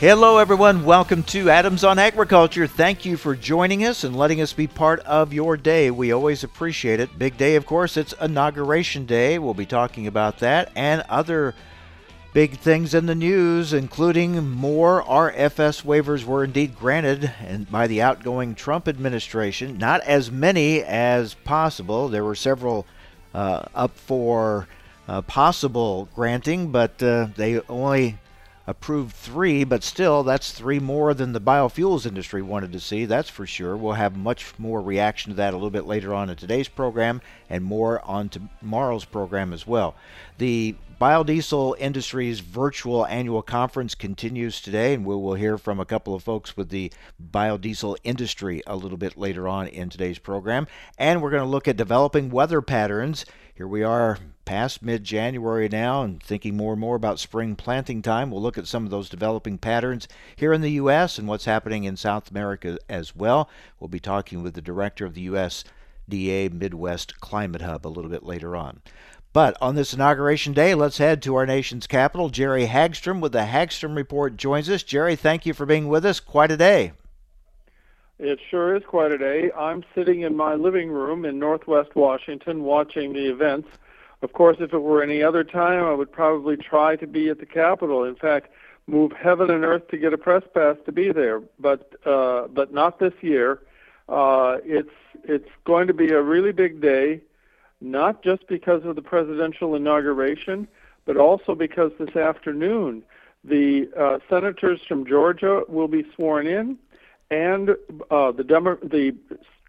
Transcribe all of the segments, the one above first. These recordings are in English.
Hello, everyone. Welcome to Adams on Agriculture. Thank you for joining us and letting us be part of your day. We always appreciate it. Big day, of course, it's Inauguration Day. We'll be talking about that and other big things in the news, including more RFS waivers were indeed granted by the outgoing Trump administration. Not as many as possible. There were several uh, up for uh, possible granting, but uh, they only approved three, but still, that's three more than the biofuels industry wanted to see, that's for sure. We'll have much more reaction to that a little bit later on in today's program and more on tomorrow's program as well. The biodiesel industry's virtual annual conference continues today, and we will hear from a couple of folks with the biodiesel industry a little bit later on in today's program. And we're going to look at developing weather patterns. Here we are past mid January now and thinking more and more about spring planting time. We'll look at some of those developing patterns here in the U.S. and what's happening in South America as well. We'll be talking with the director of the USDA Midwest Climate Hub a little bit later on. But on this inauguration day, let's head to our nation's capital. Jerry Hagstrom with the Hagstrom Report joins us. Jerry, thank you for being with us. Quite a day. It sure is quite a day. I'm sitting in my living room in Northwest Washington watching the events of course, if it were any other time, I would probably try to be at the Capitol. In fact, move heaven and earth to get a press pass to be there, but uh, but not this year. Uh, it's it's going to be a really big day, not just because of the presidential inauguration, but also because this afternoon the uh, senators from Georgia will be sworn in, and uh, the Demo- the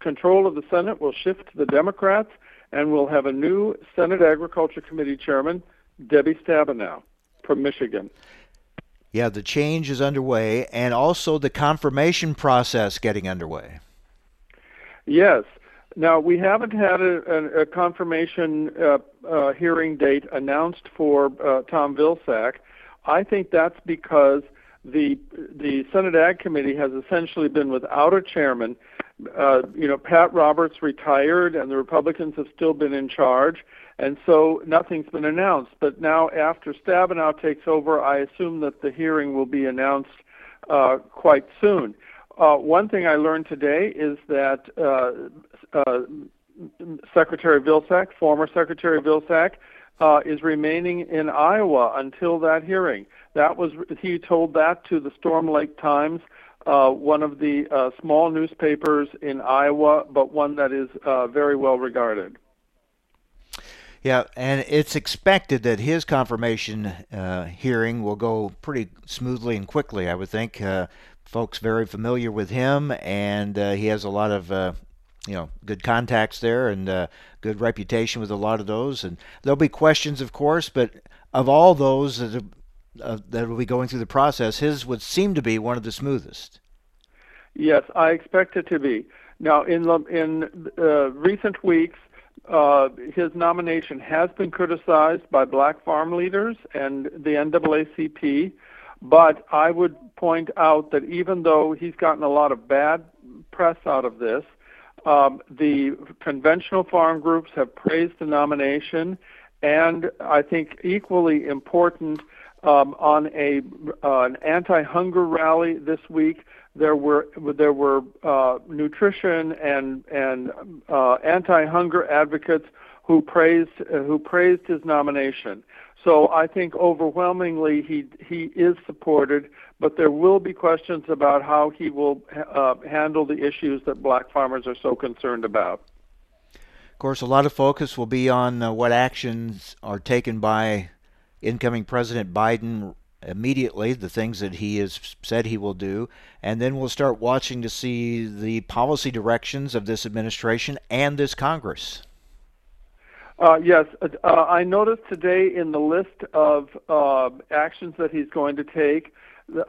control of the Senate will shift to the Democrats and we'll have a new Senate Agriculture Committee chairman, Debbie Stabenow from Michigan. Yeah, the change is underway, and also the confirmation process getting underway. Yes. Now, we haven't had a, a, a confirmation uh, uh, hearing date announced for uh, Tom Vilsack. I think that's because the the Senate Ag Committee has essentially been without a chairman uh, you know, Pat Roberts retired, and the Republicans have still been in charge, and so nothing's been announced. But now, after Stabenow takes over, I assume that the hearing will be announced uh, quite soon. Uh, one thing I learned today is that uh, uh, Secretary Vilsack, former Secretary Vilsack, is remaining in Iowa until that hearing. That was he told that to the Storm Lake Times uh, one of the uh, small newspapers in Iowa, but one that is uh, very well regarded. Yeah, and it's expected that his confirmation uh, hearing will go pretty smoothly and quickly. I would think. Uh, folks very familiar with him, and uh, he has a lot of you know good contacts there and uh, good reputation with a lot of those and there'll be questions of course but of all those that uh, that will be going through the process, his would seem to be one of the smoothest. Yes, I expect it to be. Now, in in uh, recent weeks, uh, his nomination has been criticized by black farm leaders and the NAACP, but I would point out that even though he's gotten a lot of bad press out of this, um, the conventional farm groups have praised the nomination, and I think equally important, um, on a uh, an anti-hunger rally this week. There were there were uh, nutrition and and uh, anti-hunger advocates who praised who praised his nomination. So I think overwhelmingly he he is supported, but there will be questions about how he will uh, handle the issues that black farmers are so concerned about. Of course, a lot of focus will be on uh, what actions are taken by incoming President Biden immediately, the things that he has said he will do, and then we'll start watching to see the policy directions of this administration and this Congress. Uh, yes, uh, I noticed today in the list of uh, actions that he's going to take,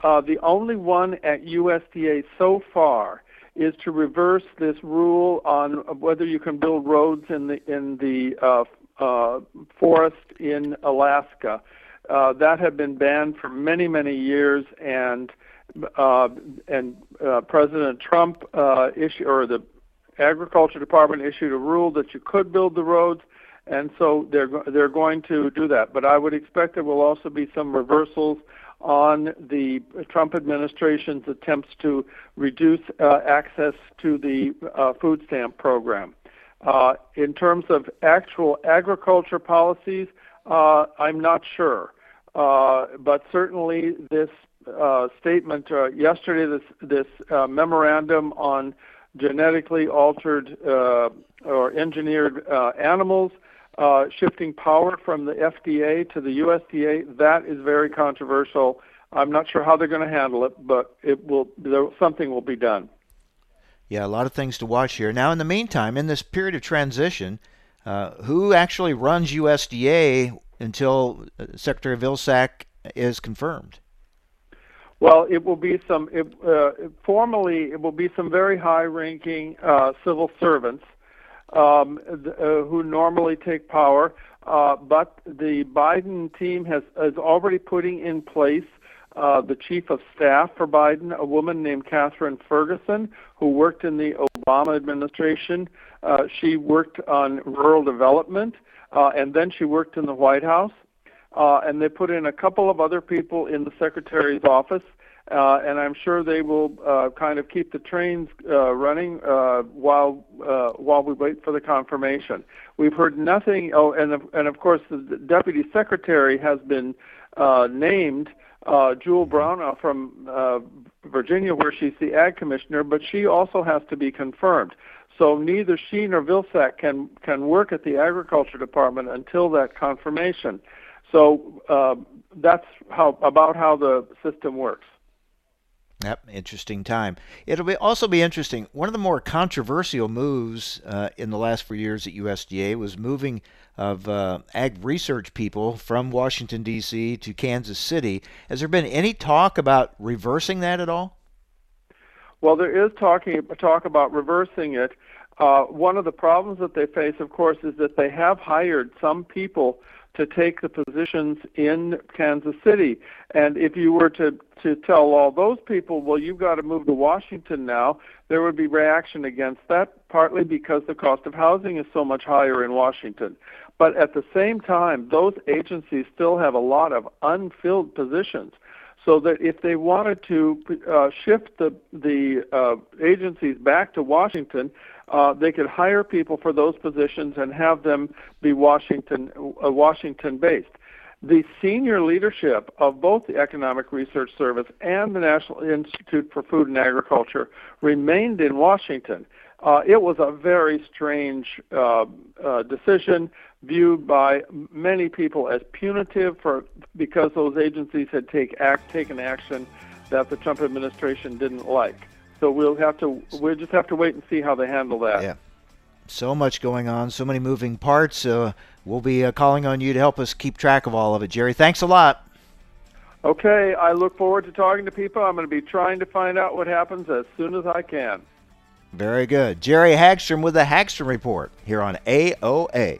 uh, the only one at USDA so far is to reverse this rule on whether you can build roads in the in the uh, forest in Alaska. Uh, that had been banned for many many years, and uh, and uh, President Trump uh, issued or the Agriculture Department issued a rule that you could build the roads, and so they're they're going to do that. But I would expect there will also be some reversals on the Trump administration's attempts to reduce uh, access to the uh, food stamp program. Uh, in terms of actual agriculture policies, uh, I'm not sure. Uh, but certainly, this uh, statement yesterday, this, this memorandum on genetically altered or engineered animals, uh, shifting power from the FDA to the USDA, that is very controversial. I'm not sure how they're going to handle it, but it will. There, something will be done. Yeah, a lot of things to watch here. Now, in the meantime, in this period of transition, uh, who actually runs USDA until uh, Secretary Vilsack is confirmed? Well, it will be some. It, uh, formally, it will be some very high-ranking uh, civil servants um, uh, who normally take power. Uh, but the Biden team has is already putting in place uh, the chief of staff for Biden, a woman named Katherine Ferguson, who worked in the Obama administration. Uh, she worked on rural development, uh, and then she worked in the White House. Uh, and they put in a couple of other people in the secretary's office uh, and I'm sure they will uh, kind of keep the trains uh, running uh, while uh, while we wait for the confirmation. We've heard nothing. Oh, and of, and of course the deputy secretary has been uh, named uh, Jewel Bronaugh from uh, Virginia, where she's the ag commissioner, but she also has to be confirmed. So neither she nor Vilsack can can work at the agriculture department until that confirmation. So uh, that's how about how the system works. Yep, interesting time. It'll be also be interesting. One of the more controversial moves uh, in the last few years at USDA was moving of uh, ag research people from Washington D.C. to Kansas City. Has there been any talk about reversing that at all? Well, there is talking talk about reversing it. Uh, one of the problems that they face, of course, is that they have hired some people to take the positions in Kansas City. And if you were to, to tell all those people, well, you've got to move to Washington now, there would be reaction against that, partly because the cost of housing is so much higher in Washington. But at the same time, those agencies still have a lot of unfilled positions. So that if they wanted to uh, shift the the uh, agencies back to Washington, uh, they could hire people for those positions and have them be Washington uh, Washington based. The senior leadership of both the Economic Research Service and the National Institute for Food and Agriculture remained in Washington. Uh, it was a very strange uh, uh, decision viewed by many people as punitive for because those agencies had take act, taken action that the Trump administration didn't like. So we'll have to we'll just have to wait and see how they handle that. Yeah. So much going on, so many moving parts. Uh, we'll be uh, calling on you to help us keep track of all of it, Jerry. Thanks a lot. Okay, I look forward to talking to people. I'm going to be trying to find out what happens as soon as I can. Very good. Jerry Hagstrom with the Hagstrom Report here on AOA.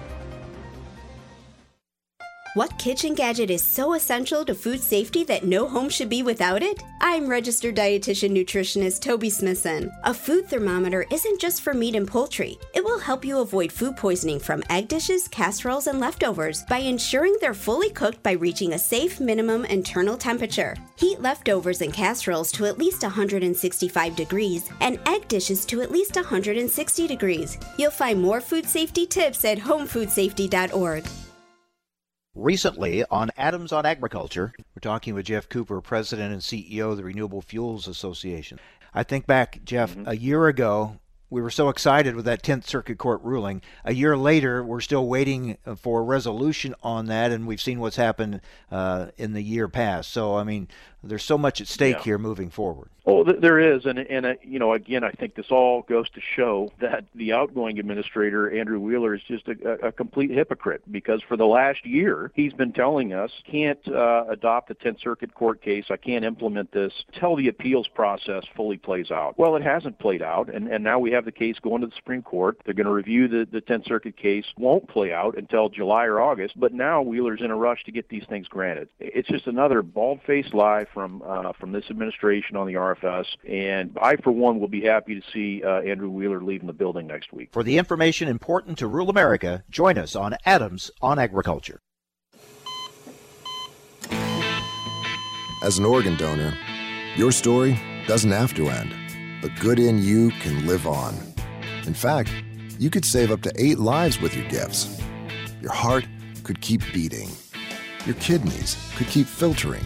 What kitchen gadget is so essential to food safety that no home should be without it? I'm registered dietitian nutritionist Toby Smithson. A food thermometer isn't just for meat and poultry. It will help you avoid food poisoning from egg dishes, casseroles, and leftovers by ensuring they're fully cooked by reaching a safe minimum internal temperature. Heat leftovers and casseroles to at least 165 degrees and egg dishes to at least 160 degrees. You'll find more food safety tips at homefoodsafety.org. Recently on Adams on Agriculture, we're talking with Jeff Cooper, President and CEO of the Renewable Fuels Association. I think back, Jeff, mm-hmm. a year ago, we were so excited with that 10th Circuit Court ruling. A year later, we're still waiting for a resolution on that, and we've seen what's happened uh, in the year past. So, I mean, there's so much at stake yeah. here moving forward. Oh, there is, and and uh, you know, again, I think this all goes to show that the outgoing administrator Andrew Wheeler is just a, a complete hypocrite because for the last year he's been telling us can't uh, adopt the 10th Circuit Court case, I can't implement this till the appeals process fully plays out. Well, it hasn't played out, and and now we have the case going to the Supreme Court. They're going to review the the 10th Circuit case, won't play out until July or August, but now Wheeler's in a rush to get these things granted. It's just another bald-faced lie from uh, from this administration on the RFS. And I, for one, will be happy to see uh, Andrew Wheeler leaving the building next week. For the information important to rural America, join us on Adams on Agriculture. As an organ donor, your story doesn't have to end. The good in you can live on. In fact, you could save up to eight lives with your gifts. Your heart could keep beating. Your kidneys could keep filtering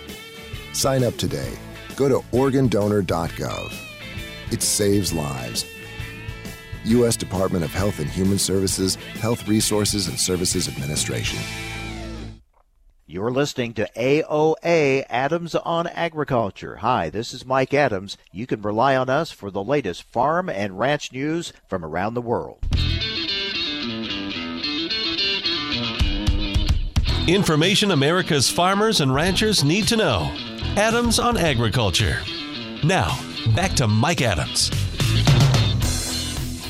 Sign up today. Go to organdonor.gov. It saves lives. U.S. Department of Health and Human Services, Health Resources and Services Administration. You're listening to AOA Adams on Agriculture. Hi, this is Mike Adams. You can rely on us for the latest farm and ranch news from around the world. Information America's farmers and ranchers need to know. Adams on Agriculture. Now, back to Mike Adams.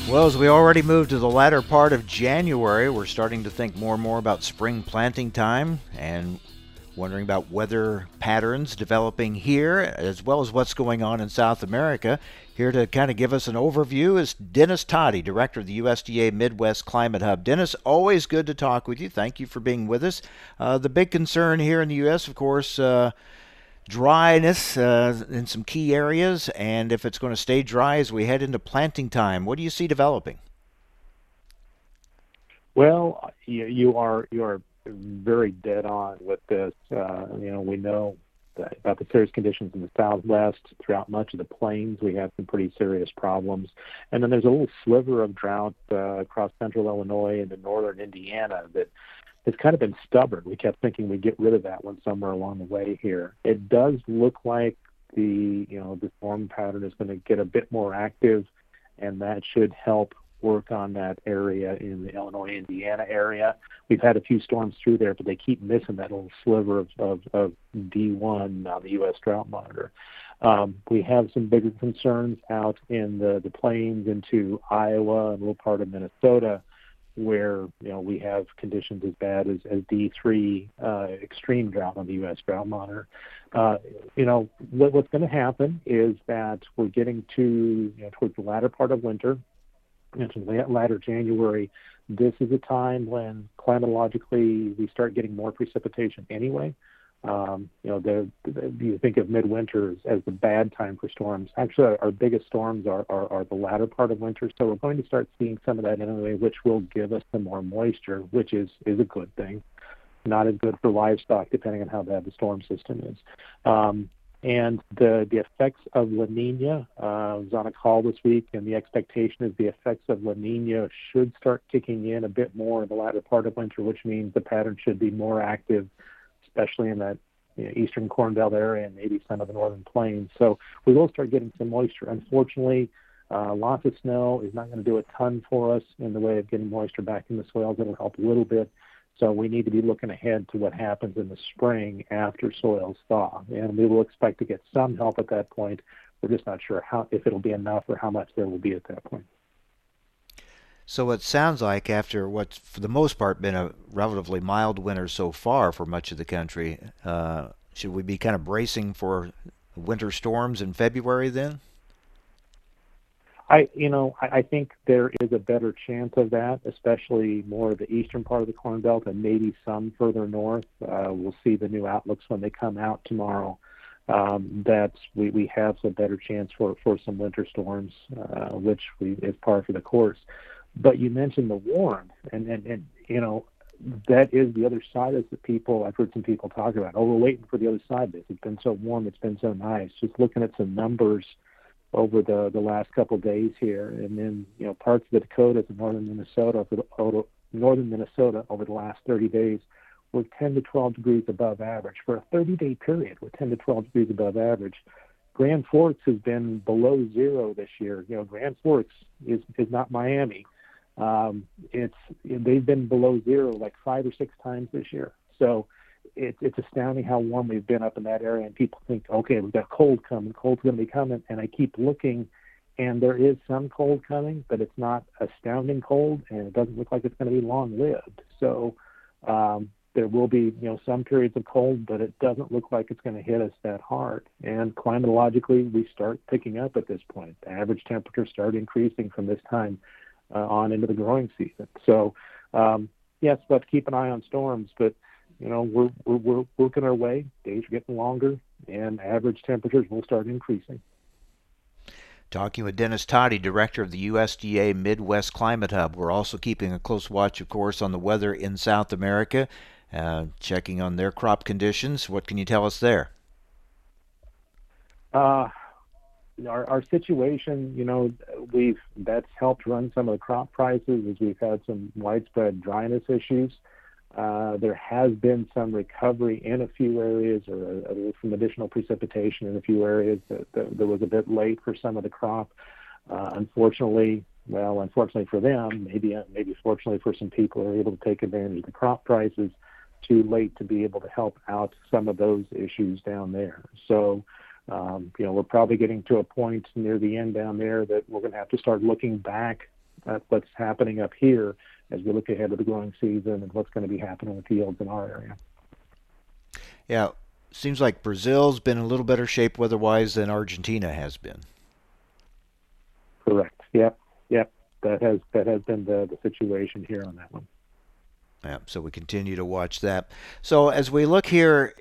Well, as we already moved to the latter part of January, we're starting to think more and more about spring planting time and wondering about weather patterns developing here as well as what's going on in South America. Here to kind of give us an overview is Dennis Todey, Director of the USDA Midwest Climate Hub. Dennis, always good to talk with you. Thank you for being with us. Uh, the big concern here in the U.S., of course, uh, dryness uh, in some key areas, and if it's going to stay dry as we head into planting time, what do you see developing? Well, you, you are you are very dead on with this. Uh, you know, we know about the serious conditions in the Southwest. Throughout much of the plains, we have some pretty serious problems. And then there's a little sliver of drought uh, across central Illinois and in northern Indiana that it's kind of been stubborn. We kept thinking we'd get rid of that one somewhere along the way here. It does look like the you know the storm pattern is going to get a bit more active, and that should help work on that area in the Illinois Indiana area. We've had a few storms through there, but they keep missing that little sliver of, of, of D1 on the U.S. drought monitor. Um, we have some bigger concerns out in the, the plains into Iowa and a little part of Minnesota where you know we have conditions as bad as, as D3 uh, extreme drought on the U.S. drought monitor. Uh, you know what, what's going to happen is that we're getting to you know towards the latter part of winter, into latter January. This is a time when climatologically we start getting more precipitation anyway. Um, you know, you think of midwinter as, the bad time for storms. Actually, our, biggest storms are, are, the latter part of winter, so we're going to start seeing some of that anyway, which will give us some more moisture, which is, is a good thing. Not as good for livestock, depending on how bad the storm system is. Um, And the, the effects of La Nina, uh, I was on a call this week, and the expectation is the effects of La Nina should start kicking in a bit more in the latter part of winter, which means the pattern should be more active, especially in that you know, eastern Corn Belt area and maybe some of the northern plains. So we will start getting some moisture. Unfortunately, uh, lots of snow is not going to do a ton for us in the way of getting moisture back in the soils. It'll help a little bit. So we need to be looking ahead to what happens in the spring after soils thaw, and we will expect to get some help at that point. We're just not sure how if it'll be enough or how much there will be at that point. So it sounds like after what's for the most part been a relatively mild winter so far for much of the country, uh, should we be kind of bracing for winter storms in February then? I, you know, I, think there is a better chance of that, especially more of the eastern part of the Corn Belt and maybe some further north. Uh, we'll see the new outlooks when they come out tomorrow. Um, that we, we have a better chance for, for some winter storms, uh, which we, is par for the course. But you mentioned the warm, and, and, and you know, that is the other side of the people I've heard some people talk about. Oh, we're waiting for the other side this. It's been so warm, it's been so nice. Just looking at some numbers over the the last couple of days here, and then you know parts of the Dakotas and northern Minnesota over the, northern Minnesota over the last 30 days were 10 to 12 degrees above average for a 30-day period. We're 10 to 12 degrees above average. Grand Forks has been below zero this year. You know, Grand Forks is is not Miami. Um, it's they've been below zero like five or six times this year. So it, it's astounding how warm we've been up in that area. And people think, okay, we've got cold coming, cold's going to be coming. And I keep looking, and there is some cold coming, but it's not astounding cold, and it doesn't look like it's going to be long lived. So um, there will be, you know, some periods of cold, but it doesn't look like it's going to hit us that hard. And climatologically, we start picking up at this point. The average temperatures start increasing from this time on into the growing season. So um, yes, but keep an eye on storms, but you know, we're, we're, we're working our way. Days are getting longer, and average temperatures will start increasing. Talking with Dennis Todey, director of the USDA Midwest Climate Hub. We're also keeping a close watch, of course, on the weather in South America, uh, checking on their crop conditions. What can you tell us there? Uh, our, our situation, you know, we've that's helped run some of the crop prices as we've had some widespread dryness issues. Uh, there has been some recovery in a few areas or uh, some additional precipitation in a few areas that, that, that, was a bit late for some of the crop. Uh, unfortunately, well, unfortunately for them, maybe uh, maybe fortunately for some people are able to take advantage of the crop prices, too late to be able to help out some of those issues down there. So, um, you know, we're probably getting to a point near the end down there that we're going to have to start looking back at what's happening up here as we look ahead to the growing season and what's going to be happening with yields in our area. Yeah, seems like Brazil's been in a little better shape weather-wise than Argentina has been. Correct. Yep. Yep. That has that has been the, the situation here on that one. Yeah, so we continue to watch that. So as we look here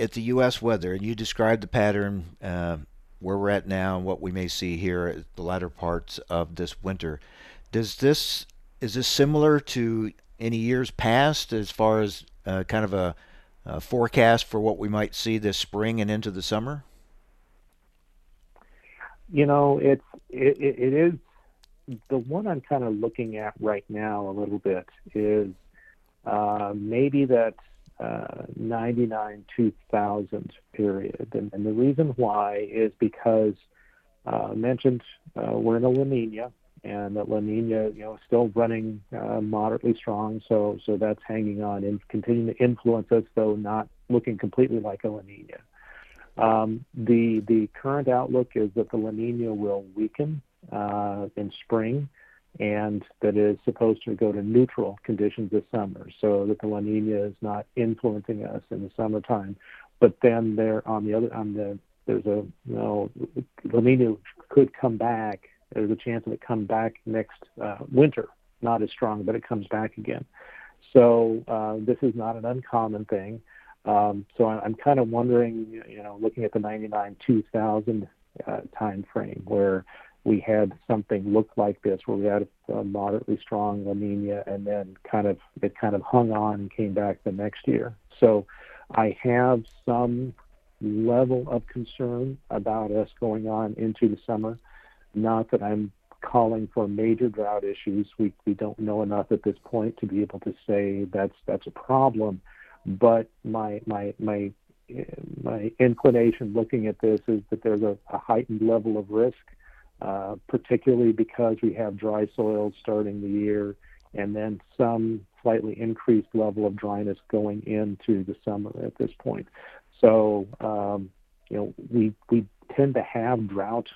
at the U.S. weather, and you described the pattern uh, where we're at now and what we may see here at the latter parts of this winter, does this is this similar to any years past as far as uh, kind of a, a, forecast for what we might see this spring and into the summer? You know, it's it, it is the one I'm kind of looking at right now a little bit is uh, maybe that uh, 99 2000 period, and, and, the reason why is because uh, mentioned uh, we're in a La Nina, and that La Nina, you know, still running uh, moderately strong. So so that's hanging on and continuing to influence us, though not looking completely like a La Nina. Um, the the current outlook is that the La Nina will weaken uh, in spring, and that is supposed to go to neutral conditions this summer, so that the La Nina is not influencing us in the summertime. But then there on the other on the there's a you know La Nina could come back there's a chance of it come back next uh, winter. Not as strong, but it comes back again. So uh, this is not an uncommon thing. Um, so I'm kind of wondering, you know, looking at the 99 2000 uh, time frame where we had something look like this, where we had a moderately strong Nina, and then kind of it kind of hung on and came back the next year. So I have some level of concern about us going on into the summer. Not that I'm calling for major drought issues. We we don't know enough at this point to be able to say that's that's a problem. But my my my my inclination looking at this is that there's a, a heightened level of risk, particularly because we have dry soils starting the year and then some slightly increased level of dryness going into the summer at this point. So, um, you know, we we tend to have drought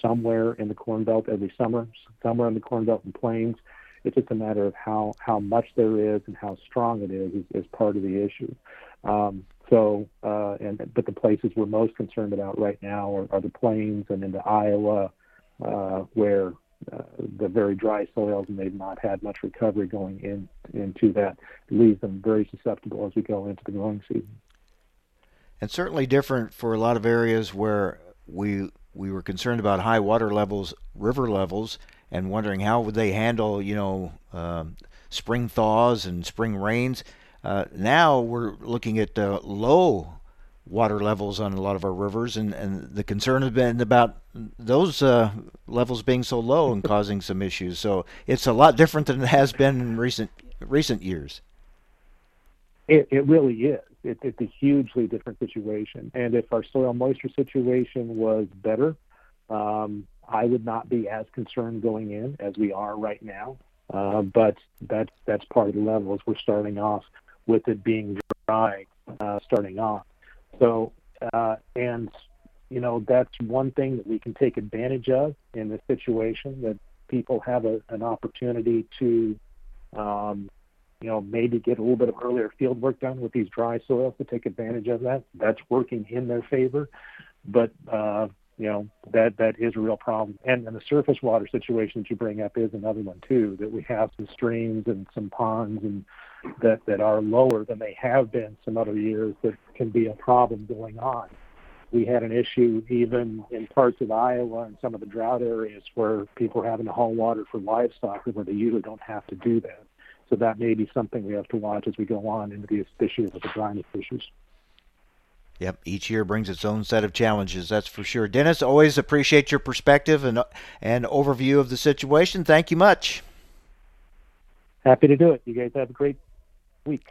somewhere in the Corn Belt every summer, somewhere in the Corn Belt and Plains. It's just a matter of how how much there is and how strong it is is, is part of the issue. Um, so, uh, and but the places we're most concerned about right now are, are the plains and into Iowa, uh, where uh, the very dry soils and they've not had much recovery going in into that. Leaves them very susceptible as we go into the growing season. And certainly different for a lot of areas where we we were concerned about high water levels, river levels, and wondering how would they handle, you know, um, spring thaws and spring rains. Uh, now we're looking at uh, low water levels on a lot of our rivers, and, and the concern has been about those uh, levels being so low and causing some issues. So it's a lot different than it has been in recent recent years. It, it really is. It, it's a hugely different situation. And if our soil moisture situation was better, um, I would not be as concerned going in as we are right now. Uh, but that that's part of the level as we're starting off with it being dry uh, starting off. So, uh, and you know, that's one thing that we can take advantage of in this situation that people have a, an opportunity to, um, you know, maybe get a little bit of earlier field work done with these dry soils to take advantage of that. That's working in their favor, but uh, you know that that is a real problem. And, and the surface water situation that you bring up is another one too. That we have some streams and some ponds and that that are lower than they have been some other years that can be a problem going on. We had an issue even in parts of Iowa and some of the drought areas where people are having to haul water for livestock where they usually don't have to do that. So that may be something we have to watch as we go on into these issues with the dryness issues. Yep, each year brings its own set of challenges, that's for sure. Dennis, always appreciate your perspective and and overview of the situation. Thank you much. Happy to do it. You guys have a great week.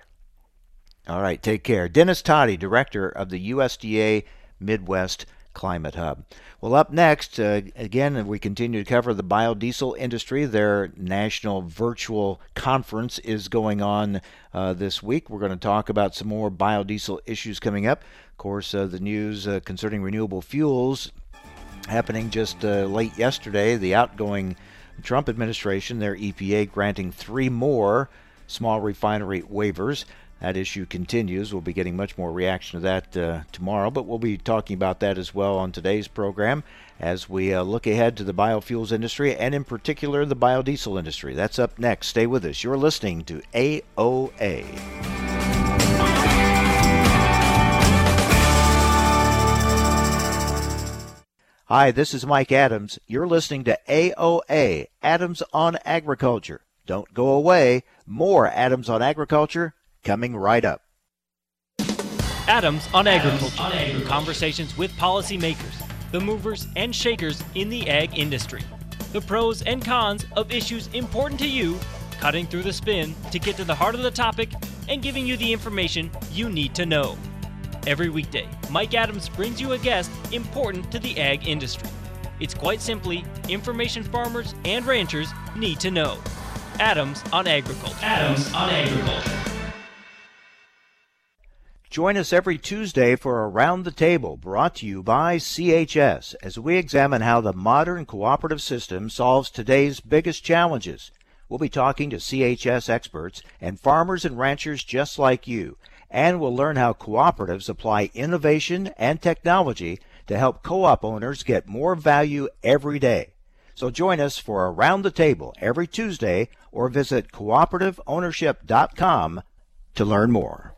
All right, take care. Dennis Todey, director of the USDA Midwest Climate Hub. Well, up next, uh, again, we continue to cover the biodiesel industry. Their national virtual conference is going on uh, this week. We're going to talk about some more biodiesel issues coming up. Of course, uh, the news uh, concerning renewable fuels happening just uh, late yesterday. The outgoing Trump administration, their EPA, granting three more small refinery waivers. That issue continues. We'll be getting much more reaction to that uh, tomorrow, but we'll be talking about that as well on today's program as we uh, look ahead to the biofuels industry and, in particular, the biodiesel industry. That's up next. Stay with us. You're listening to AOA. Hi, this is Mike Adams. You're listening to AOA, Adams on Agriculture. Don't go away. More Adams on Agriculture coming right up. Adams on Agriculture. on Agriculture. Conversations with policymakers, the movers and shakers in the ag industry, the pros and cons of issues important to you, cutting through the spin to get to the heart of the topic and giving you the information you need to know. Every weekday, Mike Adams brings you a guest important to the ag industry. It's quite simply information farmers and ranchers need to know. Adams on Agriculture. Adams on Agriculture. Join us every Tuesday for Around the Table, brought to you by CHS, as we examine how the modern cooperative system solves today's biggest challenges. We'll be talking to CHS experts and farmers and ranchers just like you, and we'll learn how cooperatives apply innovation and technology to help co op owners get more value every day. So join us for Around the Table every Tuesday or visit cooperativeownership.com to learn more.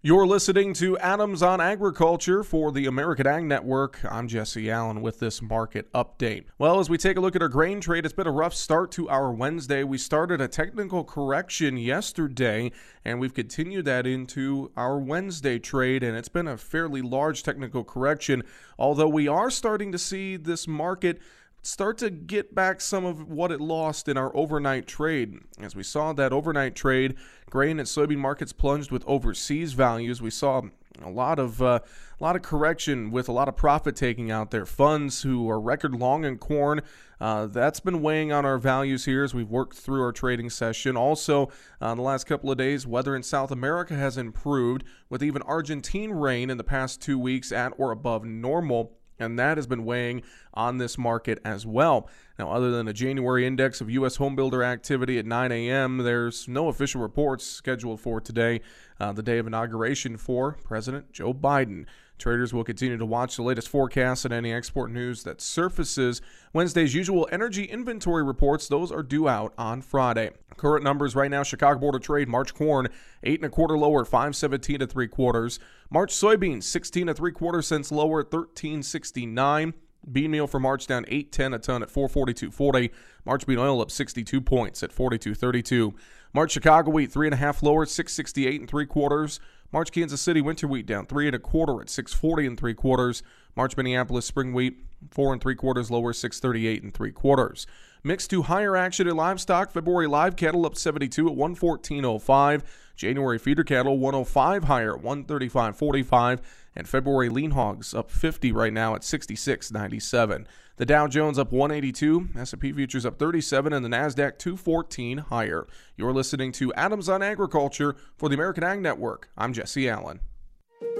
You're listening to Adams on Agriculture for the American Ag Network. I'm Jesse Allen with this market update. Well, as we take a look at our grain trade, it's been a rough start to our Wednesday. We started a technical correction yesterday, and we've continued that into our Wednesday trade, and it's been a fairly large technical correction, although we are starting to see this market start to get back some of what it lost in our overnight trade. As we saw that overnight trade, grain and soybean markets plunged with overseas values. We saw a lot of uh, a lot of correction with a lot of profit taking out there. Funds who are record long in corn. Uh, that's been weighing on our values here as we've worked through our trading session. Also, uh, the last couple of days, weather in South America has improved with even Argentine rain in the past two weeks at or above normal and that has been weighing on this market as well. Now, other than a January index of U.S. homebuilder activity at 9 a.m., there's no official reports scheduled for today, uh, the day of inauguration for President Joe Biden. Traders will continue to watch the latest forecasts and any export news that surfaces. Wednesday's usual energy inventory reports, those are due out on Friday. Current numbers right now Chicago Board of Trade, March corn, eight and a quarter lower, 517 to three quarters. March soybeans, 16 to three quarters cents lower, 1369. Bean meal for March down 810 a ton at 442.40. March bean oil up 62 points at 42.32. March Chicago wheat three and a half lower, 668 and three quarters. March Kansas City winter wheat down three and a quarter at 640 and three quarters. March Minneapolis spring wheat four and three quarters lower, 638 and three quarters. Mixed to higher action in livestock. February live cattle up 72 at 114.05. January feeder cattle 105 higher at 135.45. And February lean hogs up 50 right now at 66.97. The Dow Jones up 182, S&P futures up 37, and the Nasdaq 214 higher. You're listening to Adams on Agriculture for the American Ag Network. I'm Jesse Allen.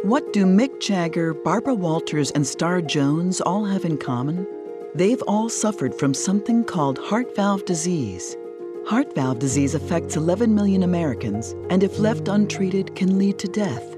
What do Mick Jagger, Barbara Walters, and Star Jones all have in common? They've all suffered from something called heart valve disease. Heart valve disease affects 11 million Americans, and if left untreated, can lead to death.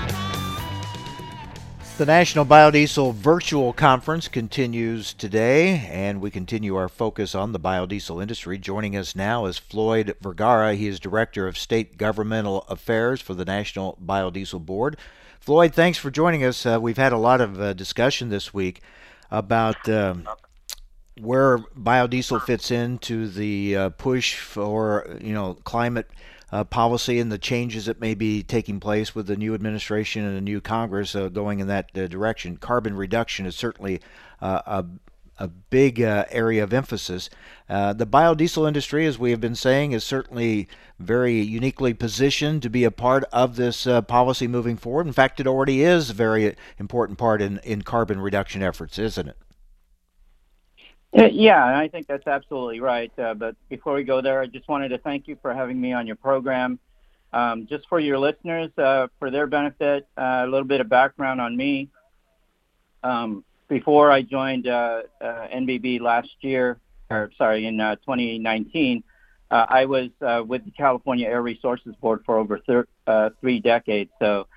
The National Biodiesel Virtual Conference continues today, and we continue our focus on the biodiesel industry. Joining us now is Floyd Vergara. He is Director of State Governmental Affairs for the National Biodiesel Board. Floyd, thanks for joining us. Uh, we've had a lot of uh, discussion this week about um, where biodiesel fits into the uh, push for you know climate uh, policy and the changes that may be taking place with the new administration and the new Congress uh, going in that uh, direction. Carbon reduction is certainly uh, a a big uh, area of emphasis. Uh, the biodiesel industry, as we have been saying, is certainly very uniquely positioned to be a part of this policy moving forward. In fact, it already is a very important part in, in carbon reduction efforts, isn't it? Uh, yeah, I think that's absolutely right. Uh, but before we go there, I just wanted to thank you for having me on your program. Um, just for your listeners, uh, for their benefit, uh, a little bit of background on me. Um, before I joined uh, uh, NBB last year, or sorry, in 2019, I was with the California Air Resources Board for over thir- three decades. So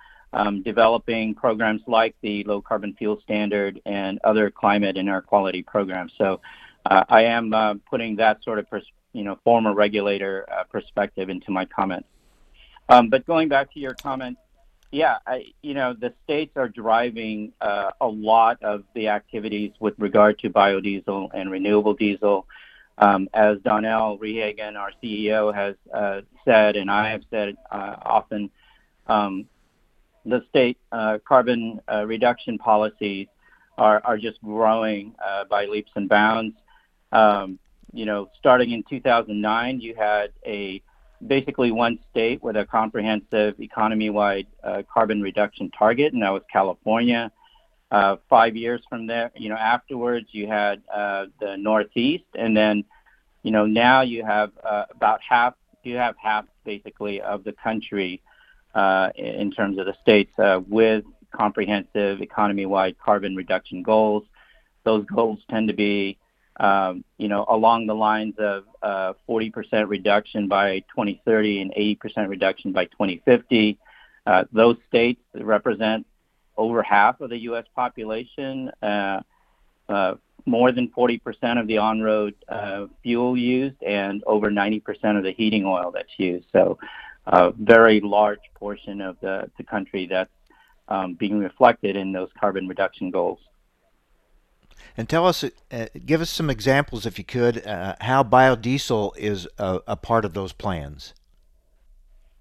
developing programs like the low carbon fuel standard and other climate and air quality programs. So uh, I am uh, putting that sort of pers- you know former regulator uh, perspective into my comments. Um, but going back to your comment, yeah, I, you know, the states are driving uh, a lot of the activities with regard to biodiesel and renewable diesel. Um, as Donnell Rehagen, our CEO, has uh, said, and I have said uh, often, um, the state uh, carbon uh, reduction policies are, just growing uh, by leaps and bounds. Um, you know, starting in 2009, you had a basically one state with a comprehensive economy-wide uh, carbon reduction target, and that was California. Uh, five years from there, you know, afterwards you had uh, the Northeast, and then, you know, now you have about half. You have half basically of the country in terms of the states uh, with comprehensive economy-wide carbon reduction goals. Those goals tend to be um, you know, along the lines of uh, 40% reduction by 2030 and 80% reduction by 2050. Uh, those states represent over half of the U.S. population, uh, uh, more than 40% of the on-road uh, fuel used, and over 90% of the heating oil that's used. So, a very large portion of the, the country that's um, being reflected in those carbon reduction goals. And tell us, uh, give us some examples, if you could, uh, how biodiesel is a, a, part of those plans.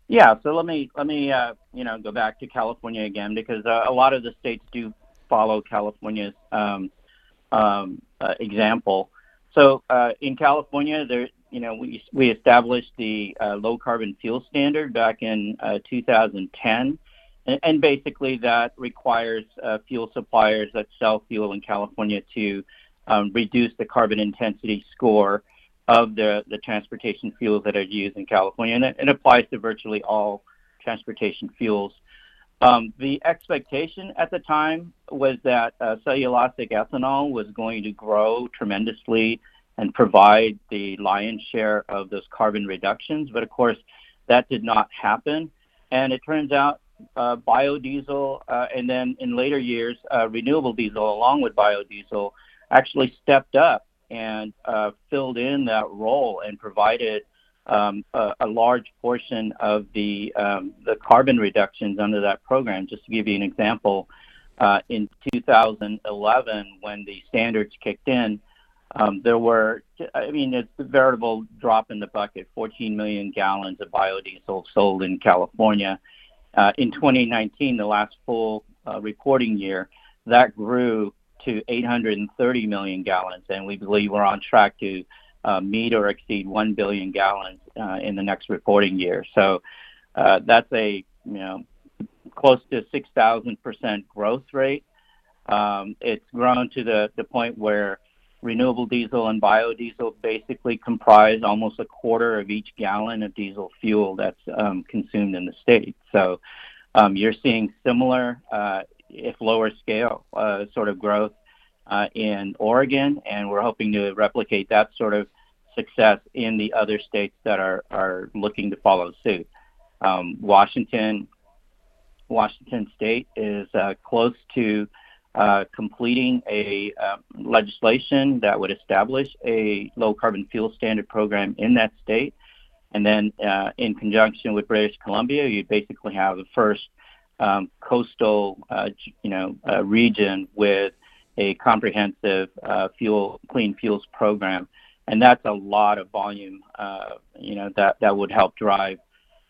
Yeah, so let me let me uh, you know go back to California again because uh, a lot of the states do follow California's um, um, uh, example. So uh, in California, there you know we we established the low carbon fuel standard back in 2010 and, basically, that requires uh, fuel suppliers that sell fuel in California to um, reduce the carbon intensity score of the, the transportation fuels that are used in California. And it, it applies to virtually all transportation fuels. Um, the expectation at the time was that uh, cellulosic ethanol was going to grow tremendously and provide the lion's share of those carbon reductions. But of course, that did not happen. And it turns out uh, biodiesel, uh, and then in later years, uh, renewable diesel, along with biodiesel, actually stepped up and uh, filled in that role and provided um, a, a, large portion of the um, the carbon reductions under that program. Just to give you an example, uh, in 2011, when the standards kicked in, there were, I mean, it's a veritable drop in the bucket. 14 million gallons of biodiesel sold in California. Uh, in 2019, the last full uh, reporting year, that grew to 830 million gallons, and we believe we're on track to uh, meet or exceed 1 billion gallons in the next reporting year. So that's a you know close to 6,000% growth rate. Um, it's grown to the point where renewable diesel and biodiesel basically comprise almost a quarter of each gallon of diesel fuel that's um, consumed in the state. So um, you're seeing similar, uh, if lower scale, uh, sort of growth uh, in Oregon, and we're hoping to replicate that sort of success in the other states that are, are looking to follow suit. Um, Washington, Washington State is uh, close to uh, completing a uh, legislation that would establish a low carbon fuel standard program in that state. And then, uh, in conjunction with British Columbia, you'd basically have the first um, coastal, uh, you know, uh, region with a comprehensive fuel clean fuels program, and that's a lot of volume. you know, that that would help drive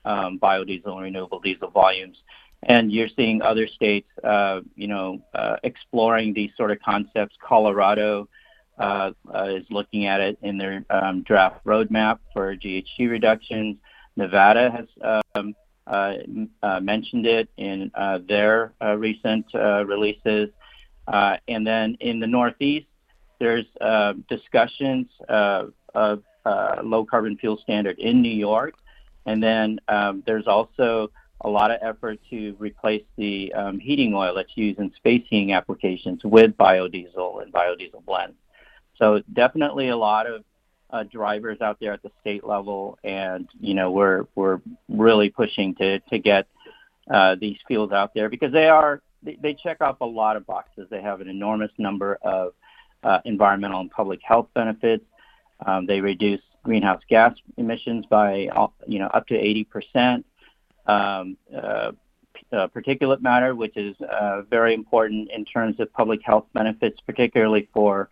um, biodiesel and renewable diesel volumes and you're seeing other states, uh, you know, uh, exploring these sort of concepts. Colorado uh, is looking at it in their um, draft roadmap for GHG reductions. Nevada has um, mentioned it in their recent releases, and then in the Northeast, there's discussions of low carbon fuel standard in New York, and then um, there's also a lot of effort to replace the um, heating oil that's used in space heating applications with biodiesel and biodiesel blends. So definitely a lot of uh, drivers out there at the state level, and you know we're we're really pushing to to get uh, these fuels out there because they are they, they, check off a lot of boxes. They have an enormous number of uh, environmental and public health benefits. Um, they reduce greenhouse gas emissions by you know up to 80 percent um, uh, uh, particulate matter, which is uh, very important in terms of public health benefits, particularly for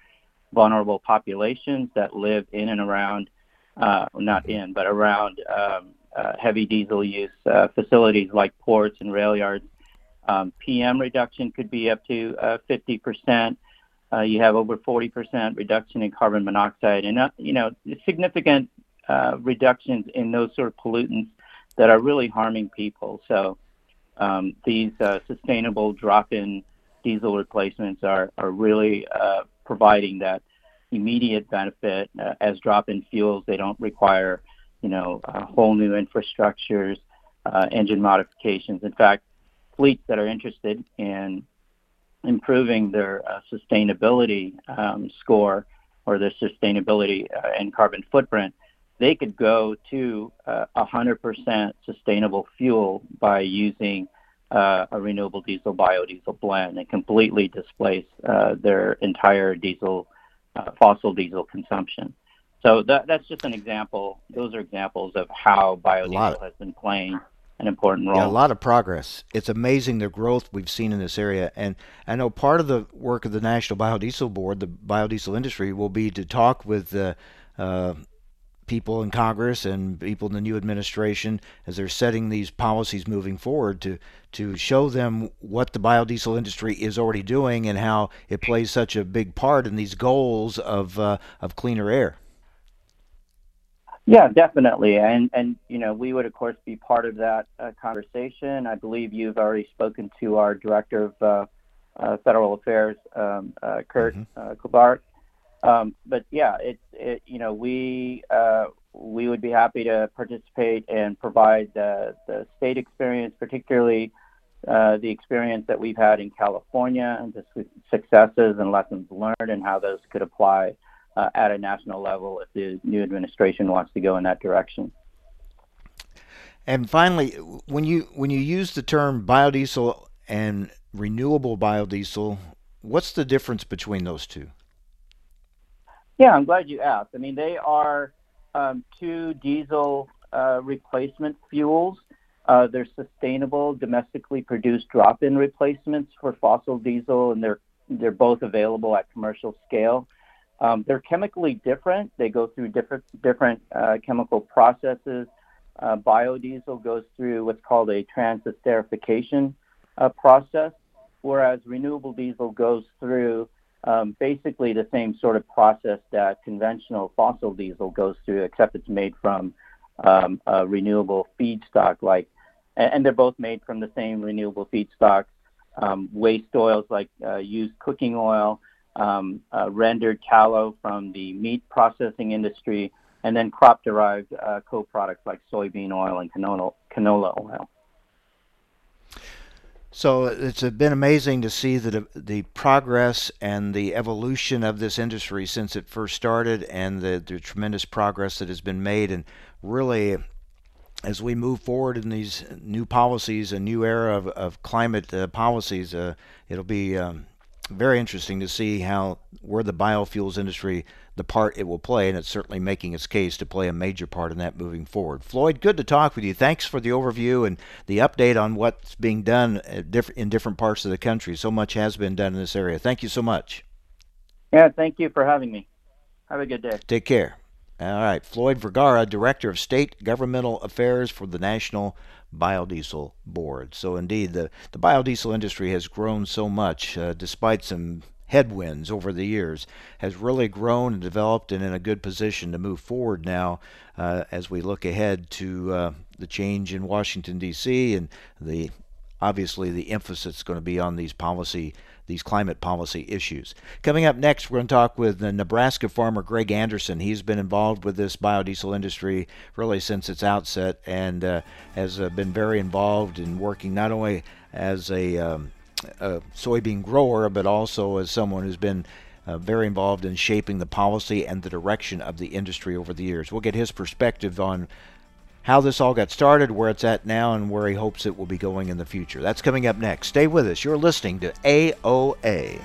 vulnerable populations that live in and around, uh, not in, but around um, uh, heavy diesel use uh, facilities like ports and rail yards. Um, PM reduction could be up to 50%. Uh, you have over 40% reduction in carbon monoxide, and you know significant reductions in those sort of pollutants that are really harming people. So um, these uh, sustainable drop-in diesel replacements are, are really uh, providing that immediate benefit uh, as drop-in fuels. They don't require, you know, whole new infrastructures, uh, engine modifications. In fact, fleets that are interested in improving their uh, sustainability um, score or their sustainability uh, and carbon footprint they could go to uh, 100% sustainable fuel by using uh, a renewable diesel biodiesel blend and completely displace uh, their entire diesel uh, fossil diesel consumption. So that, that's just an example. Those are examples of how biodiesel has been playing an important role. Yeah, a lot of progress. It's amazing the growth we've seen in this area. And I know part of the work of the National Biodiesel Board, the biodiesel industry, will be to talk with the uh, people in Congress and people in the new administration as they're setting these policies moving forward to to show them what the biodiesel industry is already doing and how it plays such a big part in these goals of uh, of cleaner air. Yeah, definitely, and and you know we would of course be part of that uh, conversation. I believe you've already spoken to our director of uh, uh federal affairs, um, uh, Kurt mm-hmm. Um, but yeah, it's it, you know we uh, we would be happy to participate and provide the, the state experience, particularly uh, the experience that we've had in California and the su- successes and lessons learned and how those could apply uh, at a national level if the new administration wants to go in that direction. And finally, when you when you use the term biodiesel and renewable biodiesel, what's the difference between those two? Yeah, I'm glad you asked. I mean, they are um, two diesel uh, replacement fuels. Uh, they're sustainable, domestically produced drop-in replacements for fossil diesel, and they're they're both available at commercial scale. Um, they're chemically different. They go through different different uh, chemical processes. Uh, biodiesel goes through what's called a transesterification uh, process, whereas renewable diesel goes through um, basically the same sort of process that conventional fossil diesel goes through, except it's made from um, a renewable feedstock. Like, and they're both made from the same renewable feedstock. Um, waste oils like uh, used cooking oil, um, uh, rendered tallow from the meat processing industry, and then crop-derived uh, co-products like soybean oil and canola, canola oil. So it's been amazing to see the the progress and the evolution of this industry since it first started, and the, the tremendous progress that has been made. And really, as we move forward in these new policies, a new era of, of climate uh, policies, uh, it'll be um, very interesting to see how where the biofuels industry the part it will play, and it's certainly making its case to play a major part in that moving forward. Floyd, good to talk with you. Thanks for the overview and the update on what's being done in different parts of the country. So much has been done in this area. Thank you so much. Yeah, thank you for having me. Have a good day. Take care. All right, Floyd Vergara, Director of State Governmental Affairs for the National Biodiesel Board. So, indeed, the, the biodiesel industry has grown so much uh, despite some headwinds over the years, has really grown and developed and in a good position to move forward now uh, as we look ahead to uh, the change in Washington, D.C., and the obviously the emphasis is going to be on these policy these climate policy issues. Coming up next, we're going to talk with the Nebraska farmer Greg Anderson. He's been involved with this biodiesel industry really since its outset and uh, has uh, been very involved in working not only as a um, a soybean grower, but also as someone who's been uh, very involved in shaping the policy and the direction of the industry over the years. We'll get his perspective on how this all got started, where it's at now, and where he hopes it will be going in the future. That's coming up next. Stay with us. You're listening to AOA.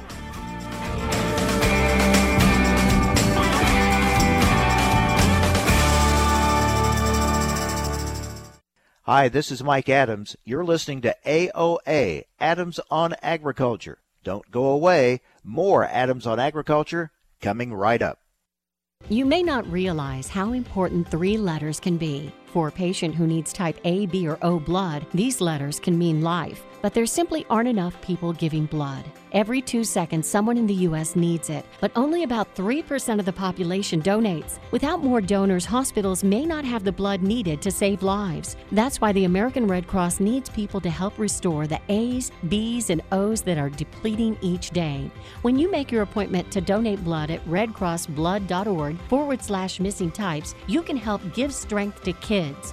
Hi, this is Mike Adams. You're listening to AOA, Adams on Agriculture. Don't go away. More Adams on Agriculture coming right up. You may not realize how important three letters can be. For a patient who needs type A, B, or O blood, these letters can mean life, but there simply aren't enough people giving blood. Every two seconds, someone in the U.S. needs it, but only about 3% of the population donates. Without more donors, hospitals may not have the blood needed to save lives. That's why the American Red Cross needs people to help restore the A's, B's, and O's that are depleting each day. When you make your appointment to donate blood at redcrossblood.org forward slash missing types, you can help give strength to kids,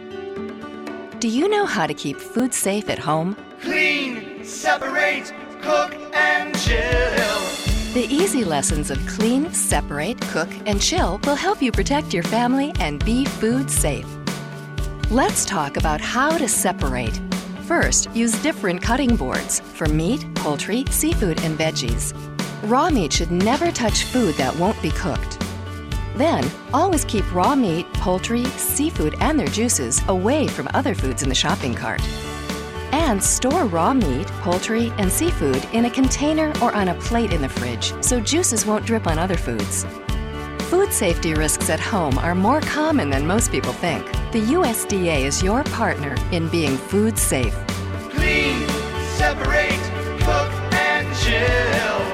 Do you know how to keep food safe at home? Clean, separate, cook, and chill. The easy lessons of clean, separate, cook, and chill will help you protect your family and be food safe. Let's talk about how to separate. First, use different cutting boards for meat, poultry, seafood, and veggies. Raw meat should never touch food that won't be cooked. Then, always keep raw meat, poultry, seafood, and their juices away from other foods in the shopping cart. And store raw meat, poultry, and seafood in a container or on a plate in the fridge so juices won't drip on other foods. Food safety risks at home are more common than most people think. The USDA is your partner in being food safe.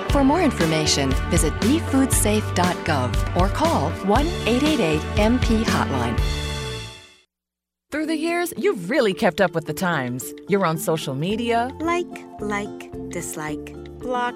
For more information, visit befoodsafe.gov or call 1 888 MP Hotline. Through the years, you've really kept up with the times. You're on social media. Like, like, dislike, block.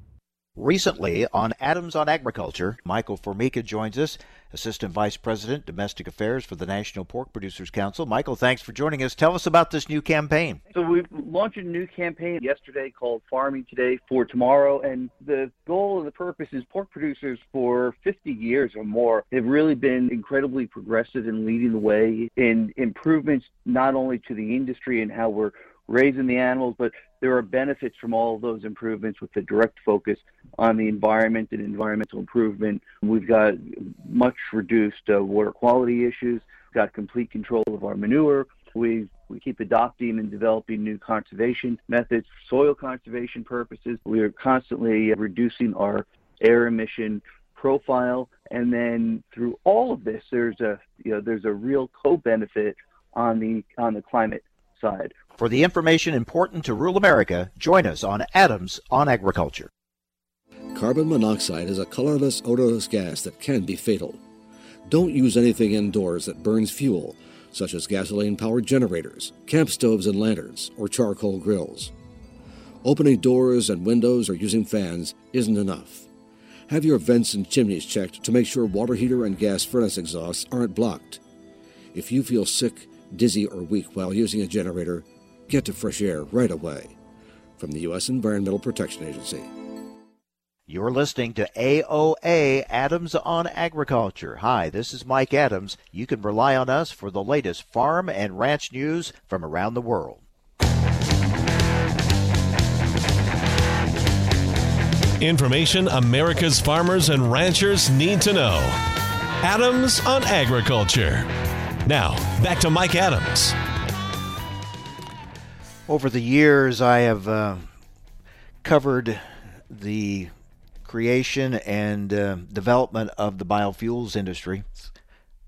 Recently on Adams on Agriculture, Michael Formica joins us, Assistant Vice President, Domestic Affairs for the National Pork Producers Council. Michael, thanks for joining us. Tell us about this new campaign. So we've launched a new campaign yesterday called Farming Today for Tomorrow, and the goal and the purpose is pork producers for 50 years or more have really been incredibly progressive in leading the way in improvements not only to the industry and how we're raising the animals, but there are benefits from all of those improvements with the direct focus on the environment and environmental improvement. We've got much reduced uh, water quality issues, got complete control of our manure. We we keep adopting and developing new conservation methods for soil conservation purposes. We are constantly reducing our air emission profile, and then through all of this, there's a you know there's a real co-benefit on the on the climate side. For the information important to rural America, join us on Adams on Agriculture. Carbon monoxide is a colorless, odorless gas that can be fatal. Don't use anything indoors that burns fuel, such as gasoline powered generators, camp stoves and lanterns, or charcoal grills. Opening doors and windows or using fans isn't enough. Have your vents and chimneys checked to make sure water heater and gas furnace exhausts aren't blocked. If you feel sick, dizzy, or weak while using a generator, get to fresh air right away. From the U.S. Environmental Protection Agency. You're listening to AOA Adams on Agriculture. Hi, this is Mike Adams. You can rely on us for the latest farm and ranch news from around the world. Information America's farmers and ranchers need to know. Adams on Agriculture. Now, back to Mike Adams. Over the years, I have uh, covered the creation and uh, development of the biofuels industry,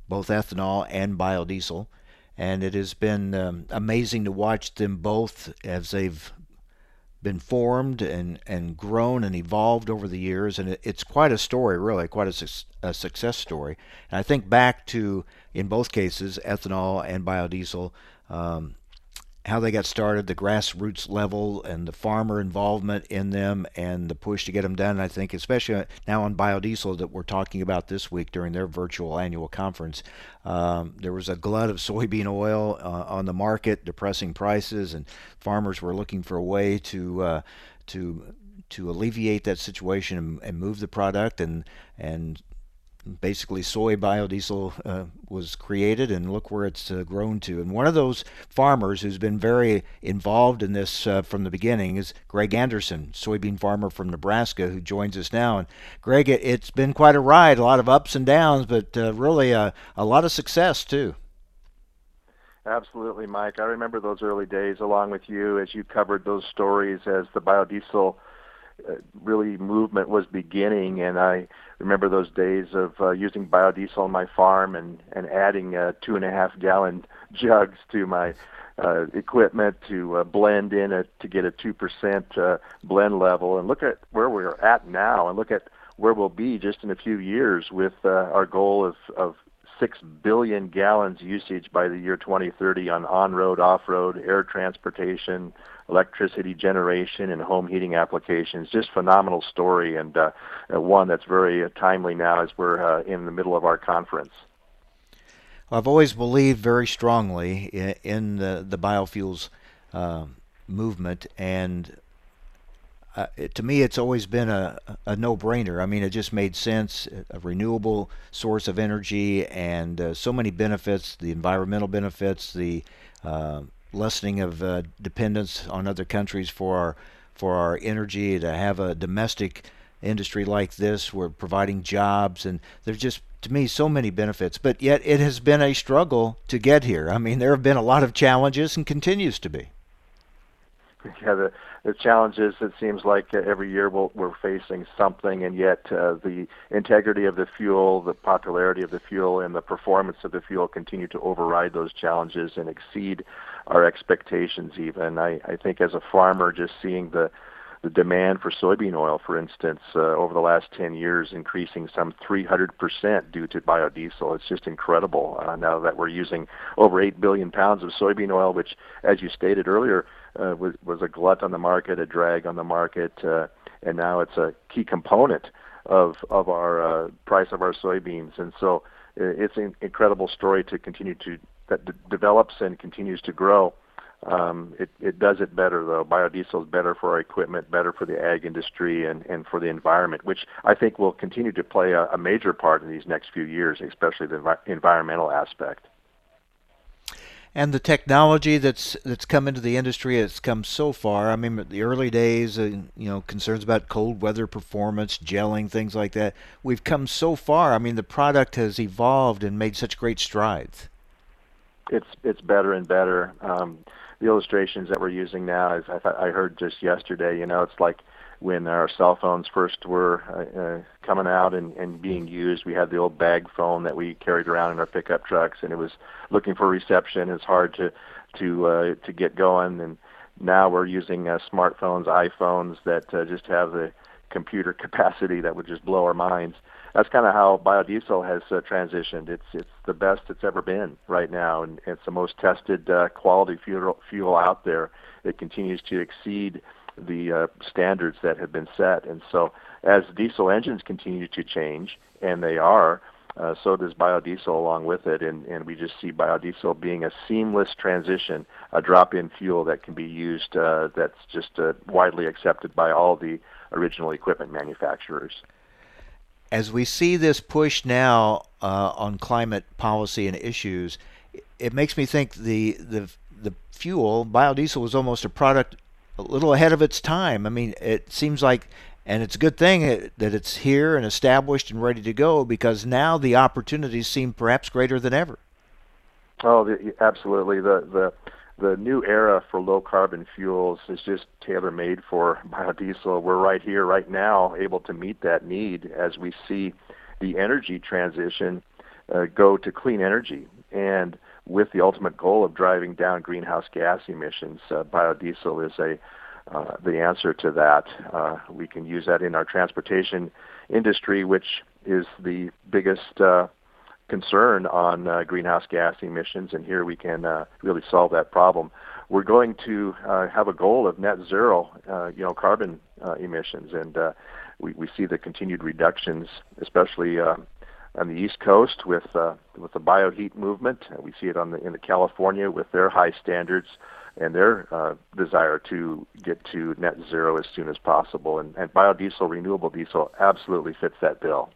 both ethanol and biodiesel. And it has been um, amazing to watch them both as they've been formed and, and grown and evolved over the years. And it, it's quite a story, really, quite a, su- a success story. And I think back to, in both cases, ethanol and biodiesel. Um, how they got started, the grassroots level, and the farmer involvement in them, and the push to get them done. I think, especially now on biodiesel that we're talking about this week during their virtual annual conference, um, there was a glut of soybean oil uh, on the market, depressing prices, and farmers were looking for a way to uh, to to alleviate that situation and, and move the product and and basically soy biodiesel uh, was created and look where it's uh, grown to. And one of those farmers who's been very involved in this uh, from the beginning is greg anderson soybean farmer from nebraska who joins us now. And greg it, has been quite a ride a lot of ups and downs but uh, really a, a lot of success too. Absolutely mike. I remember those early days along with you as you covered those stories as the biodiesel uh, really movement was beginning and i remember those days of uh, using biodiesel on my farm and and adding uh, two and a half gallon jugs to my uh, equipment to uh, blend in it to get a two percent uh, blend level. And look at where we're at now, and look at where we'll be just in a few years with uh, our goal of of six billion gallons usage by the year 2030 on on-road, off-road, air transportation, electricity generation and home heating applications. Just phenomenal story and uh, one that's very uh, timely now as we're uh, in the middle of our conference. I've always believed very strongly in, in the, the biofuels uh, movement, and uh, it, to me, it's always been a, a no-brainer. I mean, it just made sense. A renewable source of energy, and uh, so many benefits: the environmental benefits, the uh, lessening of uh, dependence on other countries for our for our energy to have a domestic industry like this we're providing jobs and there's just to me so many benefits but yet it has been a struggle to get here i mean there have been a lot of challenges and continues to be yeah the the challenges it seems like every year we we are facing something and yet uh, the integrity of the fuel the popularity of the fuel and the performance of the fuel continue to override those challenges and exceed our expectations even. I, I think as a farmer, just seeing the the demand for soybean oil, for instance, uh, over the last 10 years increasing some 300% due to biodiesel. It's just incredible uh, now that we're using over 8 billion pounds of soybean oil, which, as you stated earlier, uh, was, was a glut on the market, a drag on the market, uh, and now it's a key component of, of our uh, price of our soybeans. And so uh, it's an incredible story to continue to that d- develops and continues to grow. Um, it, it does it better though. Biodiesel is better for our equipment, better for the ag industry, and, and for the environment, which I think will continue to play a, a major part in these next few years, especially the envi- environmental aspect and the technology that's that's come into the industry has come so far. I mean, the early days, uh, you know, concerns about cold weather performance, gelling, things like that. We've come so far. I mean, the product has evolved and made such great strides it's it's better and better. Um, the illustrations that we're using now, is I, I heard just yesterday, you know, it's like when our cell phones first were uh, uh, coming out and, and being used. We had the old bag phone that we carried around in our pickup trucks, and it was looking for reception. It's hard to to uh, to get going, and now we're using uh, smartphones, iPhones that uh, just have the computer capacity that would just blow our minds that's kind of how biodiesel has uh, transitioned. It's it's the best it's ever been right now, and it's the most tested uh, quality fuel fuel out there. It continues to exceed the uh, standards that have been set. And so, as diesel engines continue to change, and they are, uh, so does biodiesel along with it, and, and we just see biodiesel being a seamless transition, a drop-in fuel that can be used uh, that's just uh, widely accepted by all the original equipment manufacturers. As we see this push now uh, on climate policy and issues, it makes me think the the the fuel biodiesel was almost a product a little ahead of its time. I mean, it seems like and it's a good thing that it's here and established and ready to go because now the opportunities seem perhaps greater than ever. Oh, the, absolutely. The the the new era for low carbon fuels is just tailor made for biodiesel. We're right here, right now, able to meet that need as we see the energy transition uh, go to clean energy, and with the ultimate goal of driving down greenhouse gas emissions. Uh, biodiesel is a uh, the answer to that. Uh, we can use that in our transportation industry, which is the biggest uh, concern on uh, greenhouse gas emissions, and here we can uh, really solve that problem. We're going to have a goal of net zero, you know, carbon emissions, and we, we see the continued reductions, especially on the East Coast with uh, with the bioheat movement. We see it on the in the California with their high standards and their uh, desire to get to net zero as soon as possible. And, and biodiesel, renewable diesel, absolutely fits that bill.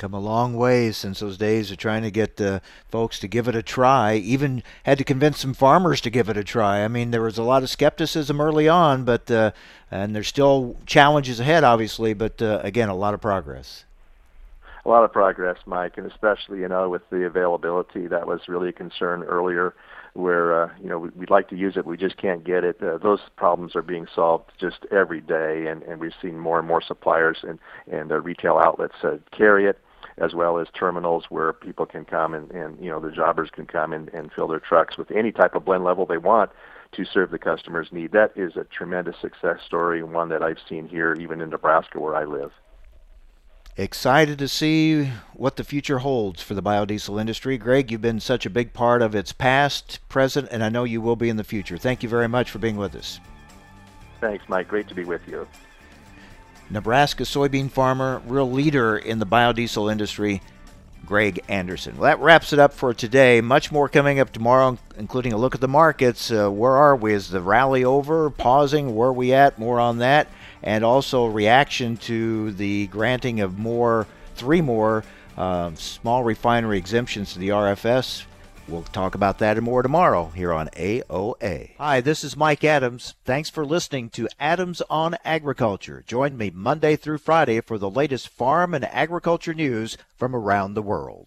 Come a long way since those days of trying to get uh, folks to give it a try. Even had to convince some farmers to give it a try. I mean, there was a lot of skepticism early on, but uh, and there's still challenges ahead, obviously. But uh, again, a lot of progress a lot of progress, Mike, and especially you know with the availability that was really a concern earlier where uh, you know we, would like to use it, we just can't get it. Uh, those problems are being solved just every day, and, and we've seen more and more suppliers and and uh, retail outlets uh, carry it, as well as terminals where people can come and, and you know the jobbers can come and, and fill their trucks with any type of blend level they want to serve the customer's need. That is a tremendous success story, one that I've seen here even in Nebraska where I live excited to see what the future holds for the biodiesel industry. Greg, you've been such a big part of its past, present, and I know you will be in the future. Thank you very much for being with us. Thanks, Mike. Great to be with you. Nebraska soybean farmer, real leader in the biodiesel industry, Greg Anderson. Well, that wraps it up for today. Much more coming up tomorrow, including a look at the markets. Uh, where are we? Is the rally over? Pausing? Where are we at? More on that and also reaction to the granting of more, three more uh, small refinery exemptions to the RFS. We'll talk about that and more tomorrow here on AOA. Hi, this is Mike Adams. Thanks for listening to Adams on Agriculture. Join me Monday through Friday for the latest farm and agriculture news from around the world.